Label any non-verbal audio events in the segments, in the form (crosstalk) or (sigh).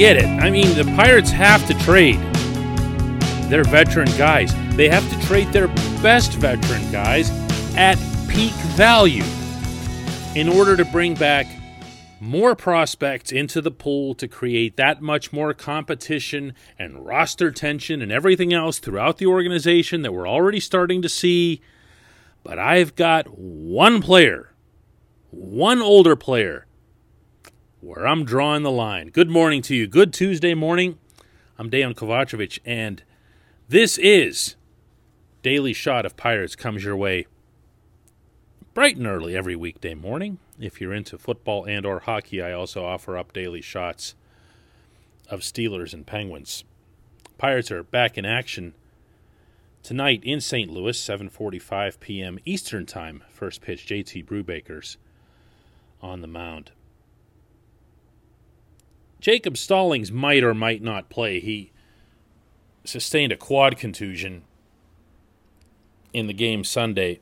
get it. I mean, the Pirates have to trade their veteran guys. They have to trade their best veteran guys at peak value in order to bring back more prospects into the pool to create that much more competition and roster tension and everything else throughout the organization that we're already starting to see. But I've got one player, one older player, where I'm drawing the line. Good morning to you. Good Tuesday morning. I'm Dan Kovacevic, and this is Daily Shot of Pirates comes your way bright and early every weekday morning. If you're into football and or hockey, I also offer up daily shots of Steelers and Penguins. Pirates are back in action tonight in St. Louis, 7:45 p.m. Eastern Time. First pitch, JT Brubaker's on the mound. Jacob Stallings might or might not play. He sustained a quad contusion in the game Sunday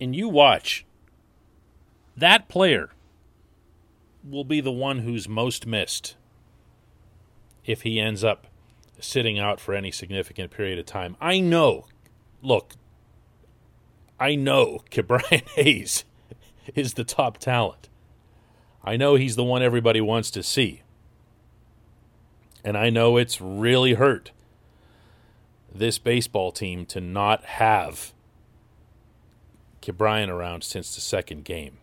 and you watch, that player will be the one who's most missed if he ends up sitting out for any significant period of time. I know, look, I know (laughs) Ke'Bryan Hayes is the top talent. I know he's the one everybody wants to see. And I know it's really hurt this baseball team to not have Ke'Bryan around since the second game.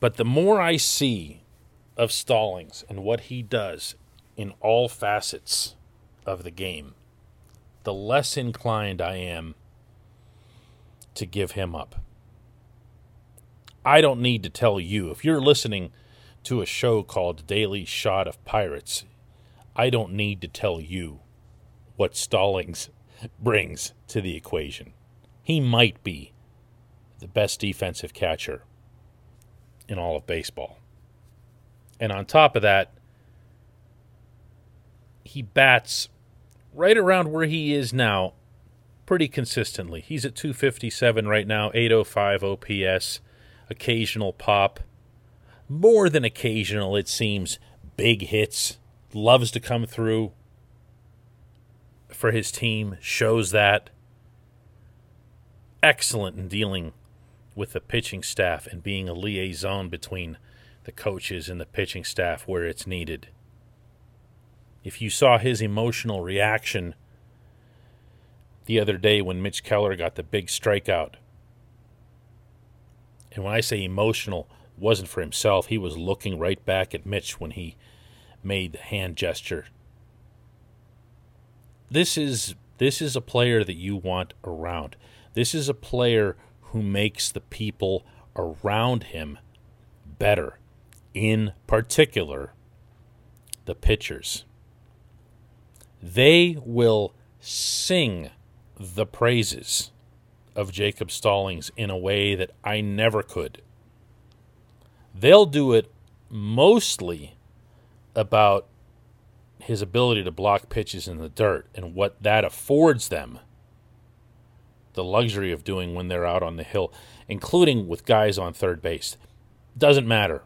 But the more I see of Stallings and what he does in all facets of the game, the less inclined I am to give him up. I don't need to tell you. If you're listening to a show called Daily Shot of Pirates, I don't need to tell you what Stallings brings to the equation he might be the best defensive catcher in all of baseball. And on top of that, he bats right around where he is now pretty consistently. He's at 257 right now, 805 OPS, occasional pop. More than occasional, it seems. Big hits. Loves to come through for his team, shows that excellent in dealing with the pitching staff and being a liaison between the coaches and the pitching staff where it's needed. If you saw his emotional reaction the other day when Mitch Keller got the big strikeout, and when I say emotional, wasn't for himself, he was looking right back at Mitch when he made the hand gesture. This is this is a player that you want around. This is a player who makes the people around him better, in particular, the pitchers. They will sing the praises of Jacob Stallings in a way that I never could. They'll do it mostly about his ability to block pitches in the dirt and what that affords them the luxury of doing when they're out on the hill, including with guys on third base. Doesn't matter.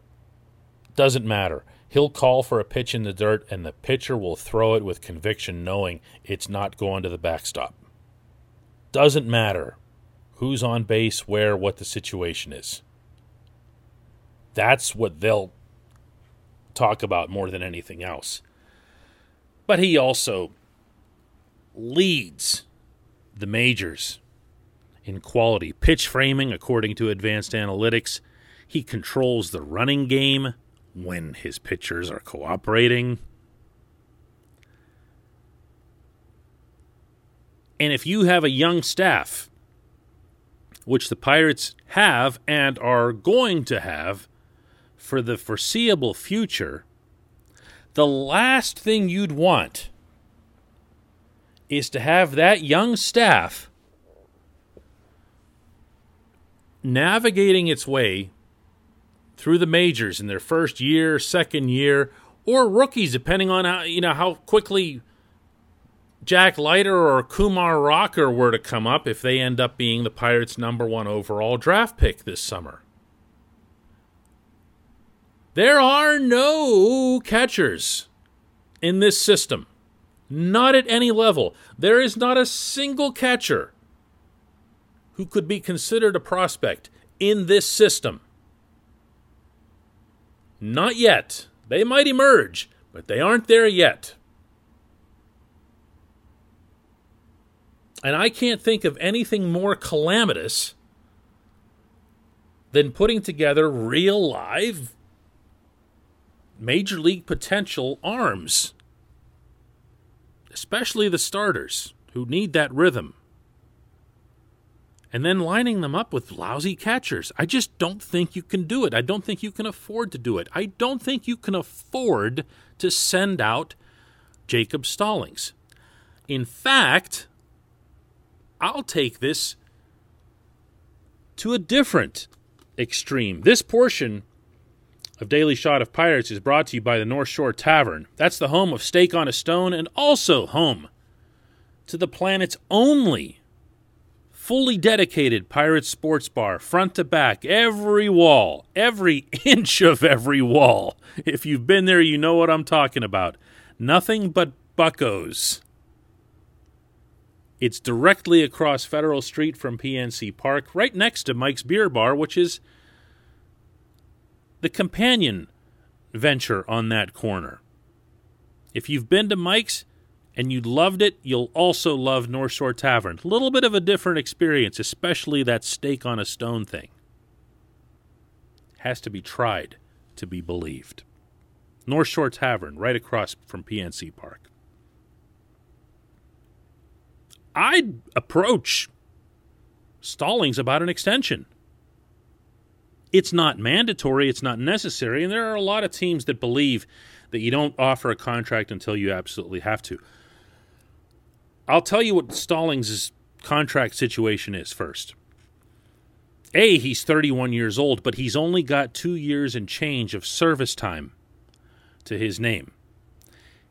Doesn't matter. He'll call for a pitch in the dirt, and the pitcher will throw it with conviction, knowing it's not going to the backstop. Doesn't matter who's on base, where, what the situation is. That's what they'll talk about more than anything else. But he also leads the majors in quality pitch framing, according to advanced analytics. He controls the running game when his pitchers are cooperating. And if you have a young staff, which the Pirates have and are going to have for the foreseeable future, the last thing you'd want is to have that young staff navigating its way through the majors in their first year, second year, or rookies, depending on how you know how quickly Jack Leiter or Kumar Rocker were to come up if they end up being the Pirates' number one overall draft pick this summer. There are no catchers in this system. Not at any level. There is not a single catcher who could be considered a prospect in this system. Not yet. They might emerge, but they aren't there yet. And I can't think of anything more calamitous than putting together real live major league potential arms, especially the starters who need that rhythm, and then lining them up with lousy catchers. I just don't think you can do it. I don't think you can afford to do it. I don't think you can afford to send out Jacob Stallings. In fact, I'll take this to a different extreme. This portion of Daily Shot of Pirates is brought to you by the North Shore Tavern. That's the home of Steak on a Stone and also home to the planet's only fully dedicated pirate sports bar, front to back, every wall, every (laughs) inch of every wall. If you've been there, you know what I'm talking about. Nothing but buckos. It's directly across Federal Street from PNC Park, right next to Mike's Beer Bar, which is the companion venture on that corner. If you've been to Mike's and you loved it, you'll also love North Shore Tavern. A little bit of a different experience, especially that steak on a stone thing. Has to be tried to be believed. North Shore Tavern, right across from PNC Park. I'd approach Stallings about an extension. It's not mandatory, it's not necessary, and there are a lot of teams that believe that you don't offer a contract until you absolutely have to. I'll tell you what Stallings' contract situation is first. A, he's 31 years old, but he's only got two years and change of service time to his name.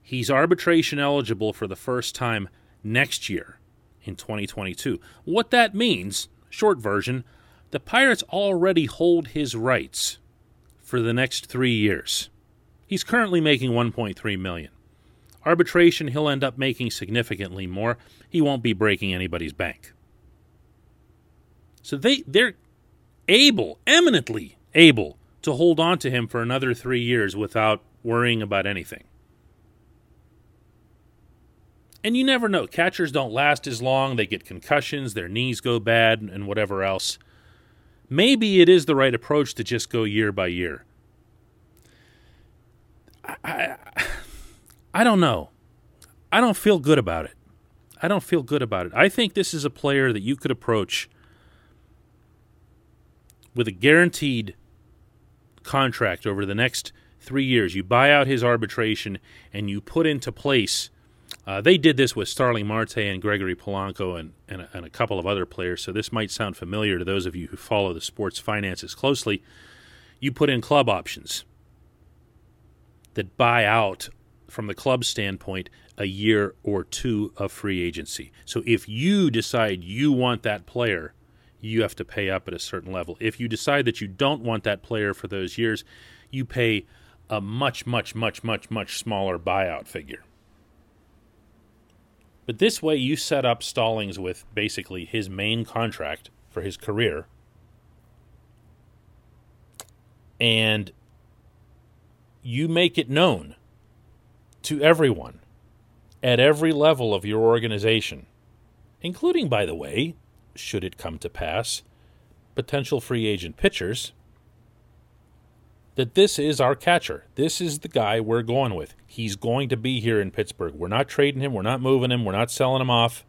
He's arbitration eligible for the first time next year in 2022. What that means, short version, the Pirates already hold his rights for the next three years. He's currently making 1.3 million. Arbitration, he'll end up making significantly more. He won't be breaking anybody's bank. So they they're able, eminently able, to hold on to him for another three years without worrying about anything. And you never know. Catchers don't last as long. They get concussions, their knees go bad, and whatever else maybe it is the right approach to just go year by year. I, I, I don't know. I don't feel good about it. I don't feel good about it. I think this is a player that you could approach with a guaranteed contract over the next three years. You buy out his arbitration and you put into place uh, they did this with Starling Marte and Gregory Polanco and, and a, and, a, couple of other players, so this might sound familiar to those of you who follow the sports finances closely. You put in club options that buy out, from the club standpoint, a year or two of free agency. So if you decide you want that player, you have to pay up at a certain level. If you decide that you don't want that player for those years, you pay a much, much, much, much, much smaller buyout figure. But this way, you set up Stallings with basically his main contract for his career. And you make it known to everyone at every level of your organization, including, by the way, should it come to pass, potential free agent pitchers that this is our catcher. This is the guy we're going with. He's going to be here in Pittsburgh. We're not trading him. We're not moving him. We're not selling him off.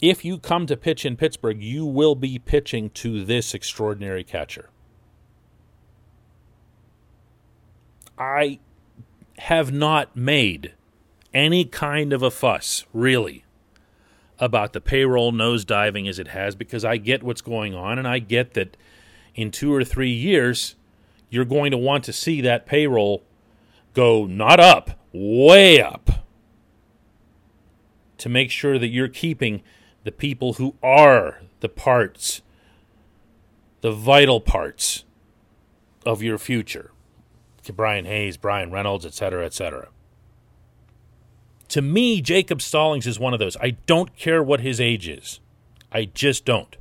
If you come to pitch in Pittsburgh, you will be pitching to this extraordinary catcher. I have not made any kind of a fuss, really, about the payroll nosediving as it has because I get what's going on and I get that in two or three years, you're going to want to see that payroll go not up, way up, to make sure that you're keeping the people who are the parts, the vital parts of your future. Brian Hayes, Bryan Reynolds, etc., etc. To me, Jacob Stallings is one of those. I don't care what his age is. I just don't.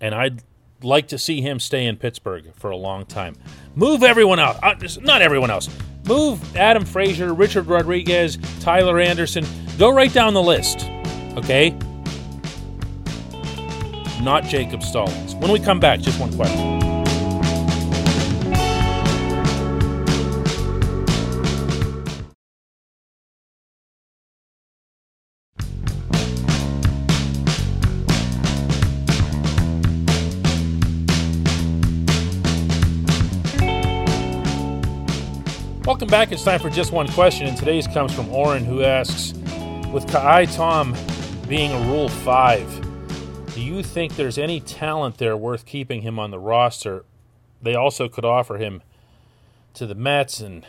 And I'd like to see him stay in Pittsburgh for a long time. Move everyone out. Uh, not everyone else. Move Adam Frazier, Richard Rodriguez, Tyler Anderson. Go right down the list. Okay? Not Jacob Stallings. When we come back, just one question. Back. It's time for just one question, and today's comes from Oren, who asks With Ka'ai Tom being a Rule 5, do you think there's any talent there worth keeping him on the roster? They also could offer him to the Mets, and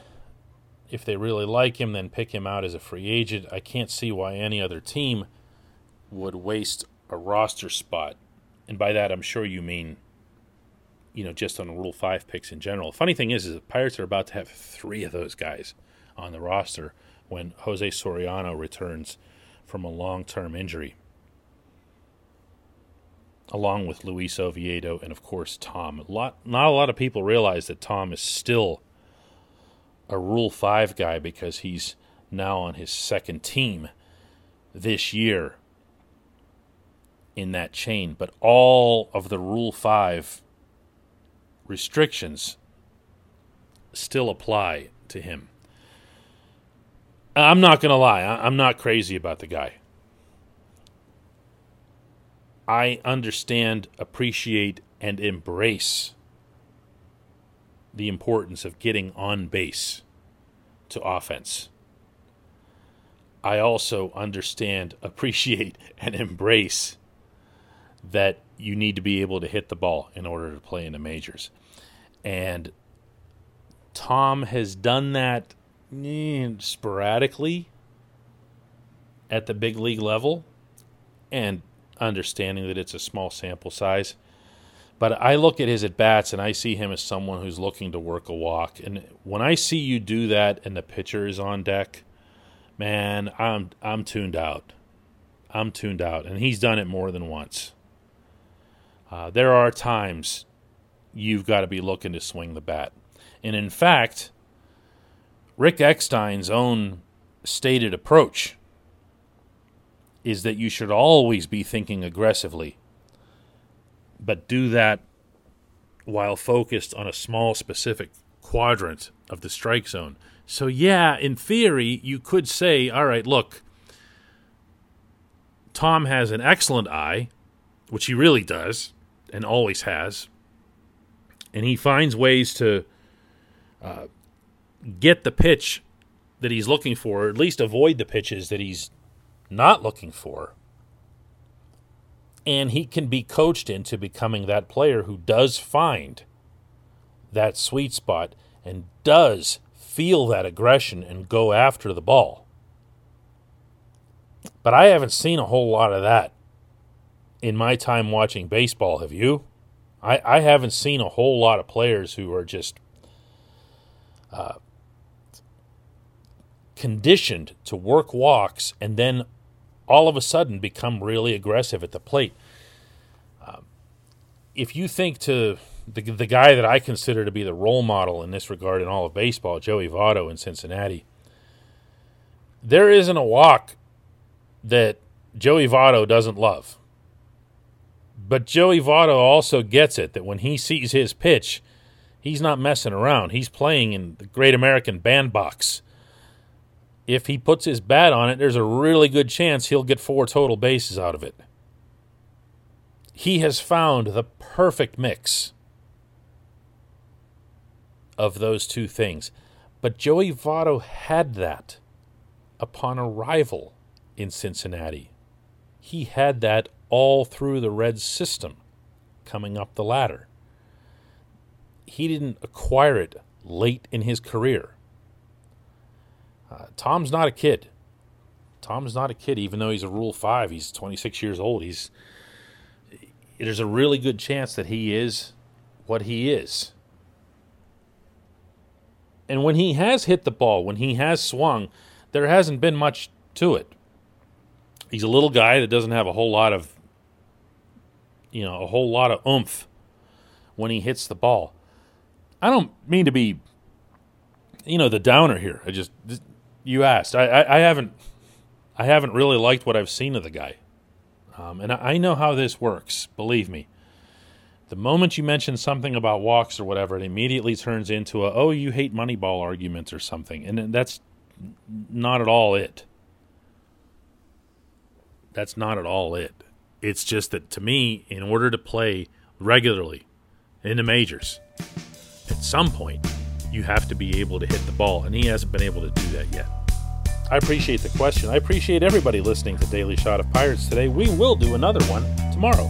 if they really like him, then pick him out as a free agent. I can't see why any other team would waste a roster spot. And by that, I'm sure you mean you know, just on Rule 5 picks in general. Funny thing is, is the Pirates are about to have three of those guys on the roster when Jose Soriano returns from a long term injury, along with Luis Oviedo and, of course, Tom. A lot, not a lot of people realize that Tom is still a Rule 5 guy because he's now on his second team this year in that chain. But all of the Rule 5 restrictions still apply to him. I'm not going to lie, I'm not crazy about the guy. I understand, appreciate, and embrace the importance of getting on base to offense. I also understand, (laughs) appreciate, and embrace that you need to be able to hit the ball in order to play in the majors. And Tom has done that eh, sporadically at the big league level and understanding that it's a small sample size. But I look at his at bats and I see him as someone who's looking to work a walk. And when I see you do that and the pitcher is on deck, man, I'm I'm tuned out. I'm tuned out. And he's done it more than once. Uh, there are times you've got to be looking to swing the bat. And in fact, Rick Eckstein's own stated approach is that you should always be thinking aggressively, but do that while focused on a small specific quadrant of the strike zone. So, yeah, in theory, you could say, all right, look, Tom has an excellent eye, which he really does and always has and he finds ways to uh, get the pitch that he's looking for, or at least avoid the pitches that he's not looking for. And he can be coached into becoming that player who does find that sweet spot and does feel that aggression and go after the ball. But I haven't seen a whole lot of that in my time watching baseball, have you? I, I haven't seen a whole lot of players who are just uh, conditioned to work walks and then all of a sudden become really aggressive at the plate. Um, if you think to the, the guy that I consider to be the role model in this regard in all of baseball, Joey Votto in Cincinnati, there isn't a walk that Joey Votto doesn't love. But Joey Votto also gets it that when he sees his pitch, he's not messing around. He's playing in the Great American Bandbox. If he puts his bat on it, there's a really good chance he'll get four total bases out of it. He has found the perfect mix of those two things. But Joey Votto had that upon arrival in Cincinnati. He had that all through the Reds system coming up the ladder. He didn't acquire it late in his career. Uh, Tom's not a kid. Tom's not a kid, even though he's a Rule 5. He's 26 years old. He's There's a really good chance that he is what he is. And when he has hit the ball, when he has swung, there hasn't been much to it. He's a little guy that doesn't have a whole lot of, you know, a whole lot of oomph when he hits the ball. I don't mean to be, you know, the downer here. I just, you asked. I, I, I haven't, I haven't really liked what I've seen of the guy. Um, and I know how this works, believe me. The moment you mention something about walks or whatever, it immediately turns into a, oh, you hate Moneyball argument or something. And that's not at all it. That's not at all it. It's just that to me, in order to play regularly in the majors, at some point, you have to be able to hit the ball. And he hasn't been able to do that yet. I appreciate the question. I appreciate everybody listening to Daily Shot of Pirates today. We will do another one tomorrow.